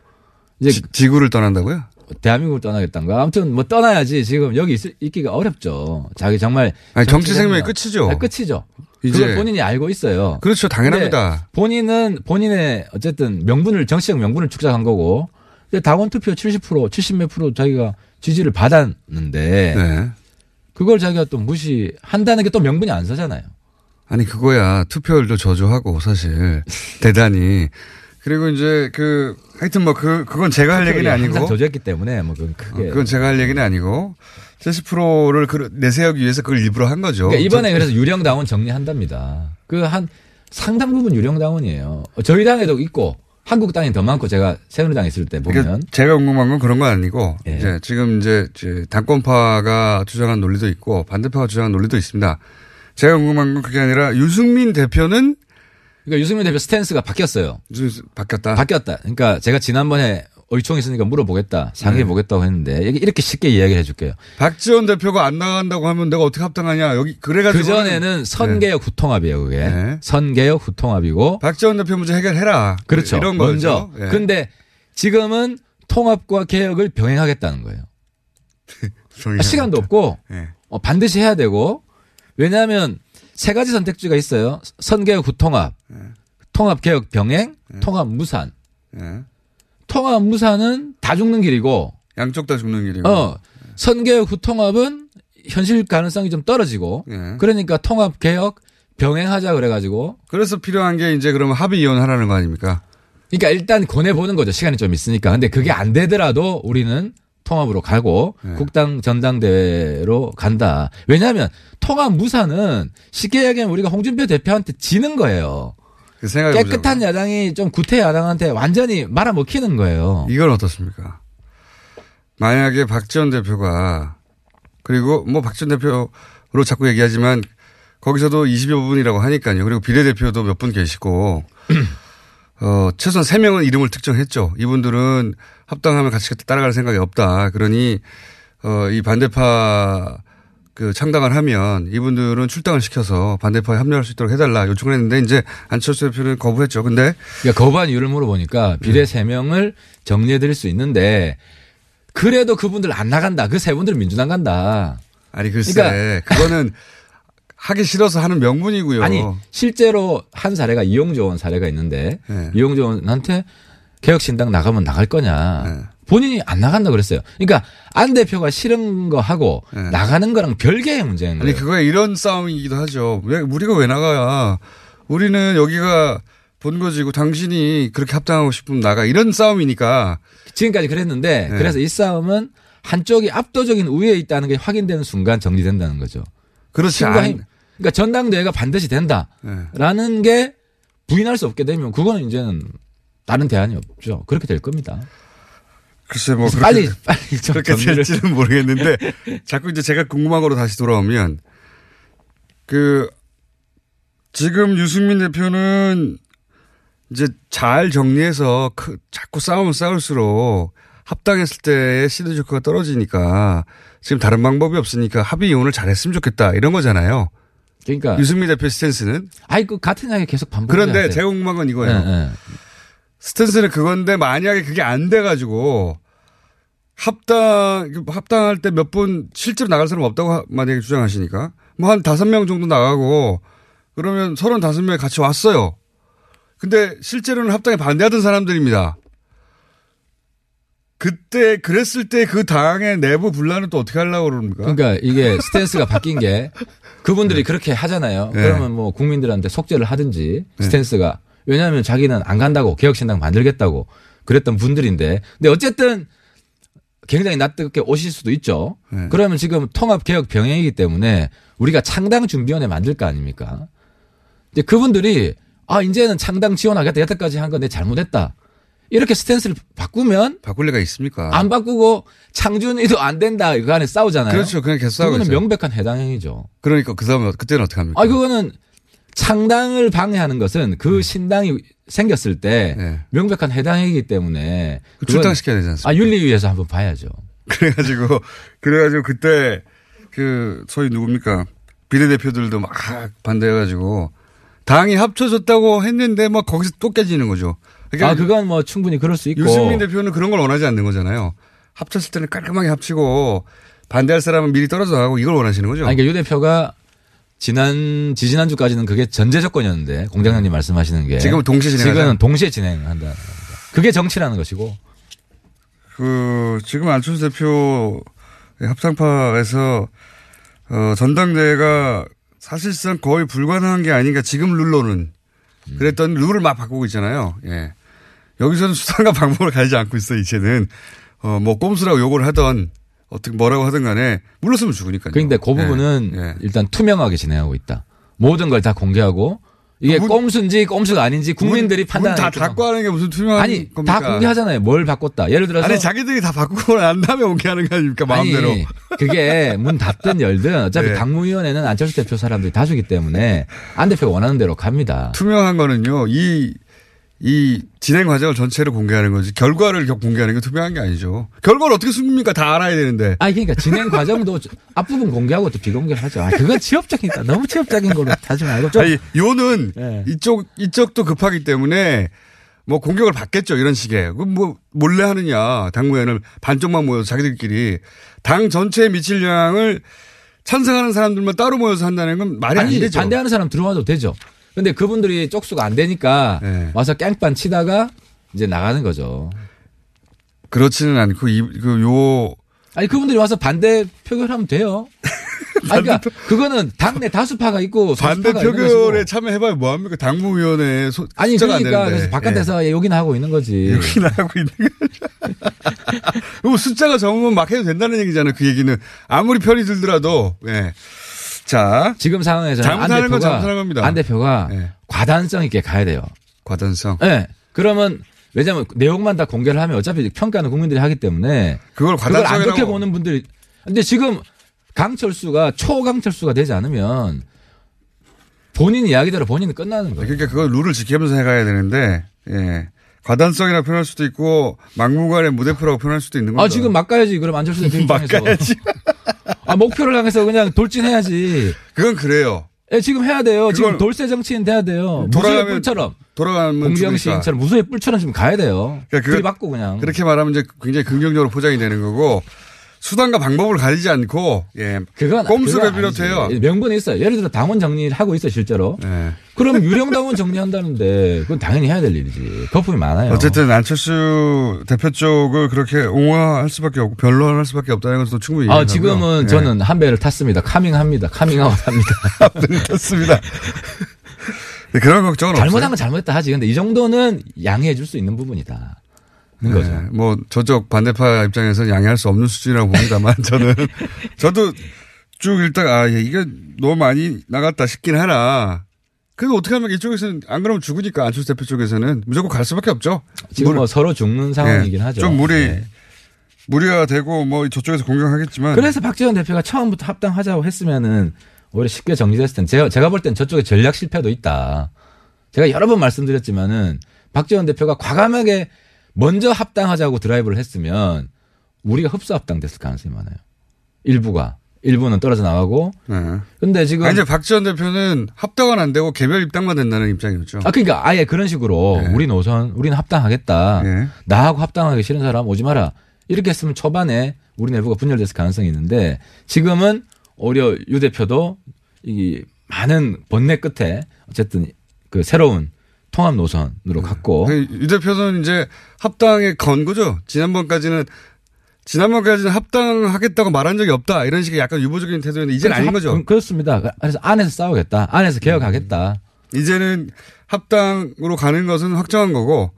J: 이제
D: 지, 구를 떠난다고요?
J: 대한민국을 떠나겠다는가. 아무튼 뭐 떠나야지 지금 여기 있, 있기가 어렵죠. 자기 정말
D: 아니, 정치 생명이
J: 정치생명.
D: 끝이죠.
J: 아, 끝이죠.
D: 이제.
J: 본인이 알고 있어요.
D: 그렇죠 당연합니다.
J: 본인은 본인의 어쨌든 명분을 정치적 명분을 축적한 거고. 근데 당원 투표 70% 70몇 프로 자기가 지지를 받았는데
D: 네.
J: 그걸 자기가 또 무시한다는 게 또 명분이 안 서잖아요.
D: 아니 그거야 투표율도 저조하고 사실 대단히 그리고 이제 그 하여튼 뭐 그 그건 제가 할 얘기는 아니고
J: 저조했기 때문에 뭐 그건
D: 어,
J: 크게
D: 그건 제가 할 얘기는 아니고 70%를 그 내세우기 위해서 그걸 일부러 한 거죠.
J: 그러니까 이번에
D: 저-
J: 그래서 유령 당원 정리한답니다. 그 한 상당 부분 유령 당원이에요. 저희 당에도 있고 한국 당이 더 많고 제가 새누리당 있을 때 보면
D: 그러니까 제가 궁금한 건 그런 건 아니고
J: 예.
D: 이제 지금 이제 이제 당권파가 주장한 논리도 있고 반대파가 주장한 논리도 있습니다. 제가 궁금한 건 그게 아니라 유승민 대표는
J: 그러니까 유승민 대표 스탠스가 바뀌었어요.
D: 바뀌었다.
J: 바뀌었다. 그러니까 제가 지난번에 의총 있으니까 물어보겠다, 상의해 보겠다고 했는데 이렇게 쉽게 이야기를 해줄게요.
D: 박지원 대표가 안 나간다고 하면 내가 어떻게 합당하냐 여기 그래가지고
J: 그 전에는 선개혁 후통합이에요, 그게. 선개혁 후통합이고.
D: 박지원 대표 문제 해결해라.
J: 그렇죠.
D: 이런
J: 먼저.
D: 거죠. 예.
J: 근데 지금은 통합과 개혁을 병행하겠다는 거예요. 아, 시간도 없고
D: 예.
J: 어, 반드시 해야 되고 왜냐하면 세 가지 선택지가 있어요. 선개혁 후통합, 통합 개혁 병행,
D: 예.
J: 통합 무산. 통합무산은 다 죽는 길이고
D: 양쪽 다 죽는 길이고.
J: 어, 선개혁 후 통합은 현실 가능성이 좀 떨어지고
D: 예.
J: 그러니까 통합 개혁 병행하자 그래가지고
D: 그래서 필요한 게 이제 그러면 합의 이혼하라는 거 아닙니까?
J: 그러니까 일단 권해보는 거죠. 시간이 좀 있으니까. 근데 그게 안 되더라도 우리는 통합으로 가고
D: 네.
J: 국당 전당대회로 간다. 왜냐하면 통합 무사는 쉽게 얘기하면 우리가 홍준표 대표한테 지는 거예요.
D: 그
J: 깨끗한 야당이 좀 구태 야당한테 완전히 말아먹히는 거예요.
D: 이건 어떻습니까? 만약에 박지원 대표가 그리고 뭐 박지원 대표로 자꾸 얘기하지만 거기서도 20여 분이라고 하니까요. 그리고 비례대표도 몇 분 계시고 어, 최소한 3명은 이름을 특정했죠. 이분들은 합당하면 같이 따라갈 생각이 없다. 그러니 어, 이 반대파 그 창당을 하면 이분들은 출당을 시켜서 반대파에 합류할 수 있도록 해달라 요청을 했는데 이제 안철수 대표는 거부했죠. 근데
J: 그러니까 거부한 이유를 물어보니까 비례 세 명을 정리해드릴 수 있는데 그래도 그분들 안 나간다. 그 세 분들 민주당 간다.
D: 아니 글쎄 그거는 하기 싫어서 하는 명분이고요.
J: 아니 실제로 한 사례가 이용조 의원 사례가 있는데
D: 네.
J: 이용조 의원한테 개혁신당 나가면 나갈 거냐.
D: 네.
J: 본인이 안 나간다 그랬어요. 그러니까 안 대표가 싫은 거 하고 나가는 거랑 별개의 문제인 거예요.
D: 네. 아니 그거야 이런 싸움이기도 하죠. 왜 우리가 왜 나가야? 우리는 여기가 본거지고 당신이 그렇게 합당하고 싶으면 나가 이런 싸움이니까.
J: 지금까지 그랬는데
D: 네.
J: 그래서 이 싸움은 한쪽이 압도적인 우위에 있다는 게 확인되는 순간 정리된다는 거죠.
D: 그렇지 않-
J: 힘. 그러니까 전당대회가 반드시 된다라는 게 부인할 수 없게 되면 그거는 이제는 다른 대안이 없죠. 그렇게 될 겁니다.
D: 글쎄 뭐 그렇게,
J: 빨리 빨리 좀
D: 그렇게
J: 정리를
D: 될지는 모르겠는데 자꾸 이제 제가 궁금한 거로 다시 돌아오면 그 지금 유승민 대표는 이제 잘 정리해서 크- 자꾸 싸우면 싸울수록 합당했을 때의 시드 조커가 떨어지니까 지금 다른 방법이 없으니까 합의 이혼을 잘했으면 좋겠다 이런 거잖아요.
J: 그러니까
D: 유승민 대표 스탠스는
J: 아이 그 같은 이야기 계속 반복.
D: 그런데 제가 궁금한 건 이거예요.
J: 네,
D: 스탠스는 그건데 만약에 그게 안 돼가지고 합당 합당할 때 몇 분 실제로 나갈 사람 없다고 하- 만약에 주장하시니까 뭐 한 다섯 명 정도 나가고 그러면 서른 다섯 명이 같이 왔어요. 근데 실제로는 합당에 반대하던 사람들입니다. 그때 그랬을 때 그 당의 내부 분란은 또 어떻게 하려고 그럽니까?
J: 그러니까 이게 스탠스가 바뀐 게 그분들이 그렇게 하잖아요.
D: 네.
J: 그러면 뭐 국민들한테 속죄를 하든지 스탠스가 왜냐하면 자기는 안 간다고 개혁신당 만들겠다고 그랬던 분들인데 근데 어쨌든 굉장히 낯뜨겁게 오실 수도 있죠.
D: 네.
J: 그러면 지금 통합 개혁 병행이기 때문에 우리가 창당 준비원회 만들 거 아닙니까? 이제 그분들이 아 이제는 창당 지원하겠다 여태까지 한 건 내 잘못했다. 이렇게 스탠스를 바꾸면
D: 바꿀 리가 있습니까?
J: 안 바꾸고 창준이도 안 된다 이거 안에 싸우잖아요.
D: 그렇죠. 그냥 계속 싸우고
J: 그거는. 명백한 해당 행위죠.
D: 그러니까 그 다음에 그때는 어떻게 합니까?
J: 아 그거는 창당을 방해하는 것은 그
D: 네.
J: 신당이 생겼을 때 명백한 해당 행위이기 때문에
D: 그 출당시켜야 되지 않습니까?
J: 아 윤리위에서 한번 봐야죠.
D: 그래가지고 그래가지고 그때 그 소위 누굽니까 비례대표들도 막 반대해가지고 당이 합쳐졌다고 했는데 막 거기서 또 깨지는 거죠.
J: 아 그건 뭐 충분히 그럴 수 있고
D: 유승민 대표는 그런 걸 원하지 않는 거잖아요. 합쳤을 때는 깔끔하게 합치고 반대할 사람은 미리 떨어져 나가고 이걸 원하시는 거죠.
J: 아니, 그러니까 유 대표가 지난 지지난 주까지는 그게 전제 조건이었는데 공장장님 말씀하시는 게
D: 지금은 동시에 진행하자.
J: 지금은 동시에 진행한다. 그게 정치라는 것이고
D: 그 지금 안철수 대표 합상파에서 어, 전당대회가 사실상 거의 불가능한 게 아닌가 지금 룰로는 그랬던 룰을 막 바꾸고 있잖아요. 예. 여기서는 수단과 방법을 가리지 않고 있어 이제는 어, 뭐 꼼수라고 욕을 하던 어떻게 뭐라고 하든 간에 물렀으면 죽으니까요.
J: 그런데 그 부분은
D: 예.
J: 일단 투명하게 진행하고 있다. 모든 걸 다 공개하고 이게
D: 문-
J: 꼼수인지 꼼수가 아닌지 국민들이 판단
D: 다 닫고 하는 게 무슨 투명한
J: 아니
D: 겁니까?
J: 다 공개하잖아요. 뭘 바꿨다. 예를 들어서
D: 아니 자기들이 다 바꾸고 난 다음에 공개하는 거 아닙니까 마음대로.
J: 아니, 그게 문 닫든 열든 어차피
D: 네.
J: 당무위원회는 안철수 대표 사람들이 다수기 때문에 안 대표가 원하는 대로 갑니다.
D: 투명한 거는요, 이, 이 진행 과정을 전체를 공개하는 거지, 결과를 겨- 공개하는 게 투명한 게 아니죠. 결과를 어떻게 숨깁니까? 다 알아야 되는데.
J: 아니, 그러니까 진행 과정도 앞부분 공개하고 또 비공개를 하죠. 아, 그건 취업적이다. 너무 취업적인 걸로 하지 말고 좀.
D: 아니, 요는
J: 네.
D: 이쪽, 이쪽도 급하기 때문에 뭐 공격을 받겠죠. 이런 식의. 그뭐 몰래 하느냐. 당무회는 반쪽만 모여서 자기들끼리 당 전체에 미칠 영향을 찬성하는 사람들만 따로 모여서 한다는 건 말이
J: 아니,
D: 안 되죠.
J: 반대하는 사람 들어와도 되죠. 근데 그분들이 쪽수가 안 되니까
D: 네.
J: 와서 깽판 치다가 이제 나가는 거죠.
D: 그렇지는 않고 이, 그 요.
J: 아니 그분들이 와서 반대 표결하면 돼요. 아니, 그러니까 그거는 당내 다수파가 있고
D: 반대 표결에. 참여해봐야 뭐합니까? 당무위원회 소,
J: 아니 그러니까. 그래서 바깥에서 욕이나 하고 있는 거지.
D: 예. 욕이나 하고 있는 거. 숫자가 적으면 막 해도 된다는 얘기잖아요. 그 얘기는 아무리 편이 들더라도. 예. 자.
J: 지금 상황에서는 안
D: 잘못하는 건 잘못하는 겁니다.
J: 안 대표가 과단성 있게 가야 돼요.
D: 과단성.
J: 네. 그러면 왜냐하면 내용만 다 공개를 하면 어차피 평가는 국민들이 하기 때문에
D: 그걸
J: 그걸 안
D: 과단성이라고-
J: 좋게 보는 분들이 근데 지금 강철수가 초강철수가 되지 않으면 본인 이야기대로 본인은 끝나는 거예요.
D: 그러니까 그걸 룰을 지키면서 해가야 되는데, 예. 과단성이라고 표현할 수도 있고, 막무가내 무대표라고 표현할 수도 있는 거죠.
J: 아 지금 막 가야지 그럼 안철수 대표 입장에서
D: 막가야지.
J: 아 목표를 향해서 그냥 돌진해야지.
D: 그건 그래요.
J: 예, 지금 해야 돼요. 지금 돌쇠 정치인 돼야 돼요.
D: 돌아가면-
J: 뿔처럼.
D: 돌아가면
J: 공경. 시인처럼 무소의 뿔처럼 지금 가야 돼요.
D: 그러니까 그거-
J: 들이받고 그냥.
D: 그렇게 말하면 이제 굉장히 긍정적으로 포장이 되는 거고, 수단과 방법을 가리지 않고, 예.
J: 그건
D: 꼼수를. 비롯해요.
J: 명분이 있어요. 예를 들어 당원 정리를 하고 있어 실제로.
D: 예.
J: 그럼 유령 당원 정리한다는데 그건 당연히 해야 될 일이지. 거품이 많아요.
D: 어쨌든 안철수 대표 쪽을 그렇게 옹호할 수밖에 없고 변론할 수밖에 없다는 것도 충분히
J: 아. 지금은
D: 예.
J: 저는 한 배를 탔습니다. 카밍합니다. 카밍아웃합니다.
D: 탔습니다. 네, 그런 걱정은
J: 잘못한
D: 없어요.
J: 건 잘못했다 하지. 근데 이 정도는 양해해 줄 수 있는 부분이다.
D: 네,
J: 거죠.
D: 뭐 저쪽 반대파 입장에서 양해할 수 없는 수준이라고 봅니다만 저는 저도 쭉 읽다가 아 예, 이게 너무 많이 나갔다 싶긴 하나. 그래도 어떻게 하면 이쪽에서는 안 그러면 죽으니까 안철수 대표 쪽에서는 무조건 갈 수밖에 없죠.
J: 지금
D: 물-
J: 뭐 서로 죽는 상황이긴
D: 예,
J: 하죠.
D: 좀 무리
J: 네.
D: 무리가 되고 뭐 저쪽에서 공격하겠지만
J: 그래서 박지원 대표가 처음부터 합당하자고 했으면은 오히려 쉽게 정리됐을 텐데 제가, 제가 볼 땐 저쪽에 전략 실패도 있다. 제가 여러 번 말씀드렸지만은 박지원 대표가 과감하게 먼저 합당하자고 드라이브를 했으면 우리가 흡수 합당됐을 가능성이 많아요. 일부가 일부는 떨어져 나가고. 근데 지금
D: 아니, 이제 박지원 대표는 합당은 안 되고 개별 입당만 된다는 입장이었죠.
J: 아, 그러니까 아예 그런 식으로 우리 노선, 우리는 합당하겠다. 나하고 합당하기 싫은 사람 오지 마라. 이렇게 했으면 초반에 우리 내부가 분열됐을 가능성이 있는데 지금은 오히려 유 대표도 이 많은 번뇌 끝에 어쨌든 그 새로운 통합 노선으로 갔고.
D: 그유 대표는 이제 합당에 건 거죠. 지난번까지는 지난번까지는 합당하겠다고 말한 적이 없다 이런 식의 약간 유보적인 태도였는데 이제는 아닌
J: 합-
D: 거죠.
J: 그- 그렇습니다. 그래서 안에서 싸우겠다. 안에서 개혁하겠다.
D: 이제는 합당으로 가는 것은 확정한 거고.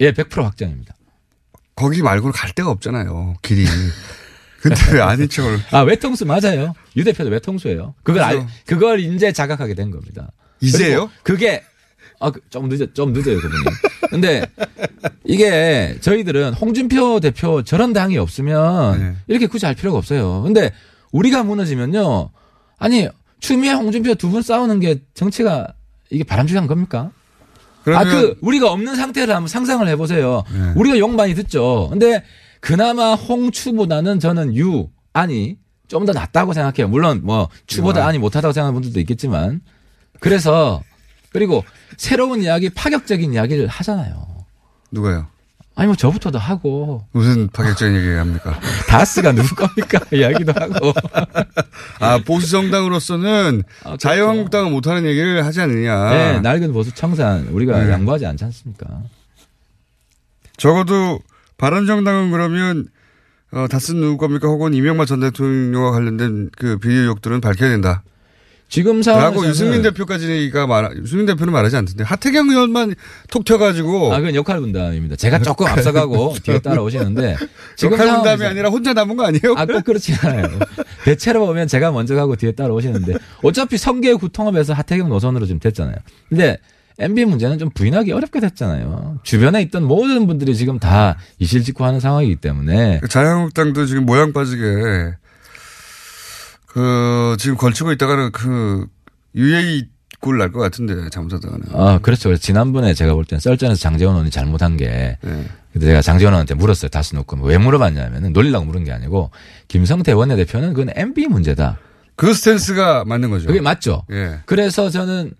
J: 예, 100% 확정입니다.
D: 거기 말고는 갈 데가 없잖아요. 길이. 근데 왜 아닌 척을.
J: 아, 외통수 맞아요. 유 대표도 외통수예요. 그걸. 알, 그걸 이제 자각하게 된 겁니다.
D: 이제요?
J: 그게 아, 그- 좀 늦어, 좀 늦어요, 그분이. 근데 이게 저희들은 홍준표 대표 저런 당이 없으면
D: 네.
J: 이렇게 굳이 할 필요가 없어요. 근데 우리가 무너지면요. 아니, 추미애 홍준표 두 분 싸우는 게 정치가 이게 바람직한 겁니까? 아, 그, 우리가 없는 상태를 한번 상상을 해보세요.
D: 네.
J: 우리가 욕 많이 듣죠. 근데 그나마 홍추보다는 저는 유, 아니, 좀 더 낫다고 생각해요. 물론 뭐, 추보다
D: 야.
J: 아니 못하다고 생각하는 분들도 있겠지만. 그래서, 그리고 새로운 이야기, 파격적인 이야기를 하잖아요.
D: 누가요?
J: 아니, 뭐 저부터도 하고.
D: 무슨 파격적인 얘기 합니까?
J: 다스가 누구 겁니까? 이야기도 하고.
D: 아, 보수 정당으로서는 자유한국당은 못하는 얘기를 하지 않느냐.
J: 아, 그렇죠. 네, 낡은 보수 청산, 우리가
D: 네.
J: 양보하지 않지 않습니까?
D: 적어도 바른정당은 그러면 어, 다스는 누구 겁니까? 혹은 이명박 전 대통령과 관련된 그 비리 의혹들은 밝혀야 된다.
J: 지금
D: 라고
J: 상황에서는
D: 유승민 대표까지가 말, 유승민 대표는 말하지 않던데 하태경 의원만 톡 튀어가지고.
J: 아, 그건 역할 분담입니다. 제가 조금 앞서가고 뒤에 따라오시는데 지금
D: 역할 분담이
J: 상황에서-
D: 아니라 혼자 남은 거 아니에요?
J: 아, 꼭 그렇지 않아요. 대체로 보면 제가 먼저 가고 뒤에 따라오시는데 어차피 성계 구 통합에서 하태경 노선으로 지금 됐잖아요. 근데 MB 문제는 좀 부인하기 어렵게 됐잖아요. 주변에 있던 모든 분들이 지금 다 이실직고하는 상황이기 때문에
D: 자유한국당도 지금 모양 빠지게 그 지금 걸치고 있다가는 그 유예이 꼴날것 같은데 잘못하다가는.
J: 아, 그렇죠. 지난번에 제가 볼 때는 썰전에서 장재원 의원이 잘못한 게,
D: 네.
J: 근데 제가 장재원 의원한테 물었어요. 다시 놓고. 왜 물어봤냐면은, 놀리려고 물은 게 아니고, 김성태 원내대표는 그건 MB 문제다.
D: 그 스탠스가 맞는 거죠.
J: 그게 맞죠.
D: 예.
J: 그래서 저는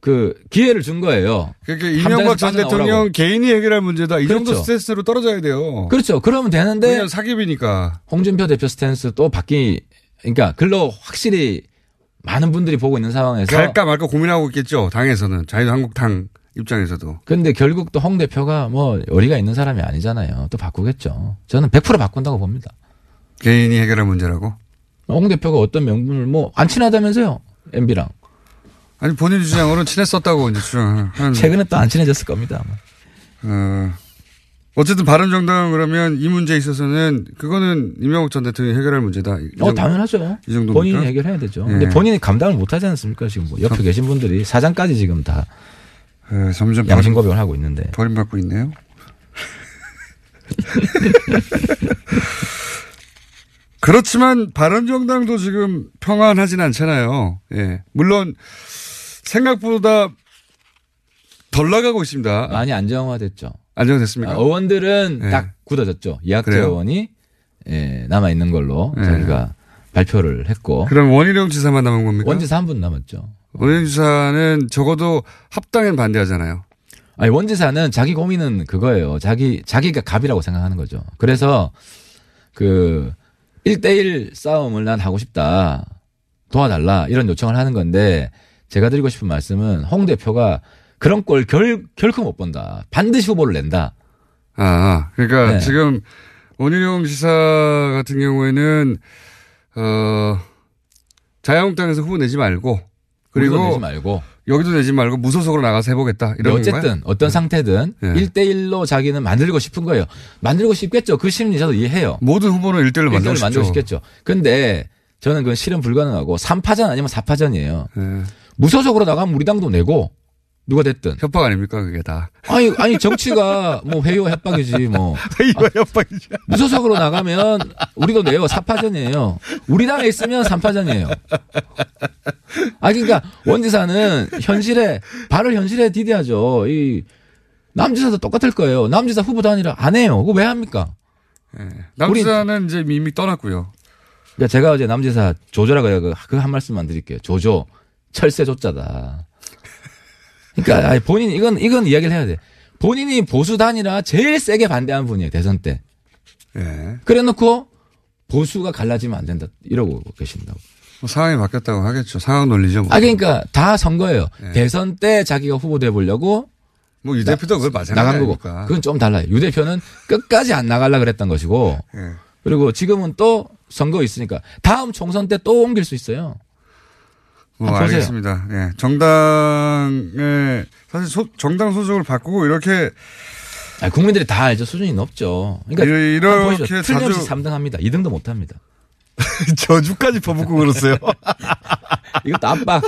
J: 그 기회를 준 거예요.
D: 그러니까 이명박 전 대통령. 개인이 해결할 문제다. 이 정도
J: 그렇죠.
D: 스탠스로 떨어져야 돼요.
J: 그렇죠. 그러면 되는데,
D: 사기비니까.
J: 홍준표 대표 스탠스 또 바뀌, 그러니까 글로 확실히 많은 분들이 보고 있는 상황에서
D: 갈까 말까 고민하고 있겠죠. 당에서는 자유한국당 입장에서도.
J: 근데 결국 또 홍 대표가 뭐 의리가 있는 사람이 아니잖아요. 또 바꾸겠죠. 저는 100% 바꾼다고 봅니다.
D: 개인이 해결할 문제라고?
J: 홍 대표가 어떤 명분을 뭐 안 친하다면서요. MB랑.
D: 아니 본인 주장으로는 친했었다고 이제 주장하는.
J: 최근에 또 안 친해졌을 겁니다. 아마.
D: 어, 어쨌든 바른정당 그러면 이 문제에 있어서는 그거는 이명박 전 대통령이 해결할 문제다. 이
J: 어, 당연하죠.
D: 이 정도
J: 본인이 해결해야 되죠.
D: 예.
J: 근데 본인이 감당을 못 하지 않습니까? 지금 뭐 옆에 계신 분들이 사장까지 지금 다
D: 예, 점점
J: 양심 고백을 하고 있는데.
D: 버림받고 있네요. 그렇지만 바른정당도 지금 평안하진 않잖아요. 예. 물론 생각보다 덜 나가고 있습니다.
J: 많이 안정화됐죠.
D: 안정됐습니까?
J: 아, 의원들은
D: 예.
J: 딱 굳어졌죠. 이학재? 의원이 예, 남아 있는 걸로
D: 예.
J: 자기가 발표를 했고
D: 그럼 원희룡 지사만 남은 겁니까?
J: 원지사 한 분 남았죠.
D: 원희룡 지사는 적어도 합당엔 반대하잖아요.
J: 아니 원지사는 자기 고민은 그거예요. 자기 자기가 갑이라고 생각하는 거죠. 그래서 그 1대1 싸움을 난 하고 싶다. 도와달라. 이런 요청을 하는 건데 제가 드리고 싶은 말씀은 홍 대표가 그런 꼴 결, 결코 못 본다. 반드시 후보를 낸다.
D: 아, 그러니까
J: 네.
D: 지금 원희룡 지사 같은 경우에는 어 자유한국당에서 후보 내지 말고 그리고
J: 내지 말고
D: 여기도 내지 말고 무소속으로 나가서 해보겠다 이런
J: 어쨌든
D: 건가요?
J: 어떤 상태든
D: 네.
J: 1대1로 자기는 만들고 싶은 거예요. 만들고 싶겠죠. 그 심리 저도 이해해요.
D: 모든 후보는 1대1로 만들고
J: 만들고. 싶겠죠. 근데 저는 그건 실현 불가능하고 3파전 아니면 4파전이에요.
D: 네.
J: 무소속으로 나가면 우리 당도 내고 누가 됐든.
D: 협박 아닙니까 그게 다.
J: 아니 아니 정치가 뭐 회의와 협박이지 뭐.
D: 회의와 협박이지.
J: 무소속으로 나가면 우리도 내요. 4파전이에요. 우리 당에 있으면 3파전이에요. 아 그러니까 원지사는 현실에 발을 현실에 디뎌야죠. 이 남지사도 똑같을 거예요. 남지사 후보도 아니라 안 해요. 그거 왜 합니까?
D: 남지사는 이제 이미 떠났고요.
J: 그러니까 제가 어제 남지사 조조라고 해요. 그한 말씀만 드릴게요. 조조 철새 조자다. 그러니까 아니, 본인 이건 이건 이야기를 해야 돼. 본인이 보수 단이라 제일 세게 반대한 분이에요 대선 때.
D: 예.
J: 그래놓고 보수가 갈라지면 안 된다 이러고 계신다고.
D: 뭐 상황이 바뀌었다고 하겠죠. 상황 논리죠. 뭐.
J: 아 그러니까 다 선거예요.
D: 예.
J: 대선 때 자기가 후보 돼 보려고
D: 뭐 유 대표도 그걸 마찬가지
J: 나간 거고.
D: 아닙니까?
J: 그건 좀 달라요. 유 대표는 끝까지 안 나가려 그랬던 것이고.
D: 예.
J: 그리고 지금은 또 선거 있으니까 다음 총선 때 또 옮길 수 있어요.
D: 뭐
J: 보세요.
D: 알겠습니다. 예. 정당의 사실 소- 정당 소속을 바꾸고 이렇게
J: 아, 국민들이 다 알죠. 수준이 높죠. 그러니까
D: 이- 이렇게.
J: 틀림없이
D: 자주-
J: 3등 합니다. 2등도 못 합니다.
D: 저주까지 퍼붓고 그러세요.
J: 이것도 압박.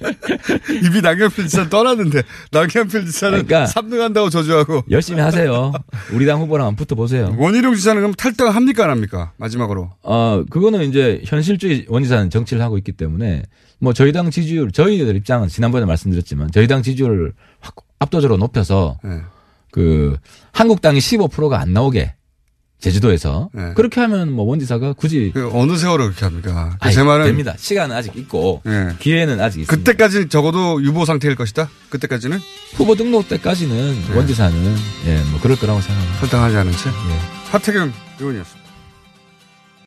D: 이미 남경필 지사 떠났는데 남경필 지사는
J: 그러니까
D: 3등 한다고 저주하고
J: 열심히 하세요. 우리 당 후보랑 한번 붙어 보세요.
D: 원희룡 지사는 그럼 탈당 합니까 안 합니까? 마지막으로.
J: 어, 그거는 이제 현실주의 원 지사는 정치를 하고 있기 때문에 뭐 저희 당 지지율, 저희들 입장은 지난번에 말씀드렸지만 저희 당 지지율을 확 압도적으로 높여서
D: 네.
J: 그 한국당이 15%가 안 나오게 제주도에서
D: 네.
J: 그렇게 하면 뭐 원지사가 굳이
D: 그 어느 세월을 그렇게 합니까?
J: 아니,
D: 제 말은
J: 됩니다. 시간은 아직 있고
D: 예.
J: 기회는 아직 있습니다.
D: 그때까지 적어도 유보 상태일 것이다. 그때까지는
J: 후보 등록 때까지는 원지사는 예, 뭐 그럴 거라고 생각합니다.
D: 탈당하지 않은 채.
J: 예.
D: 하태경 의원이었습니다.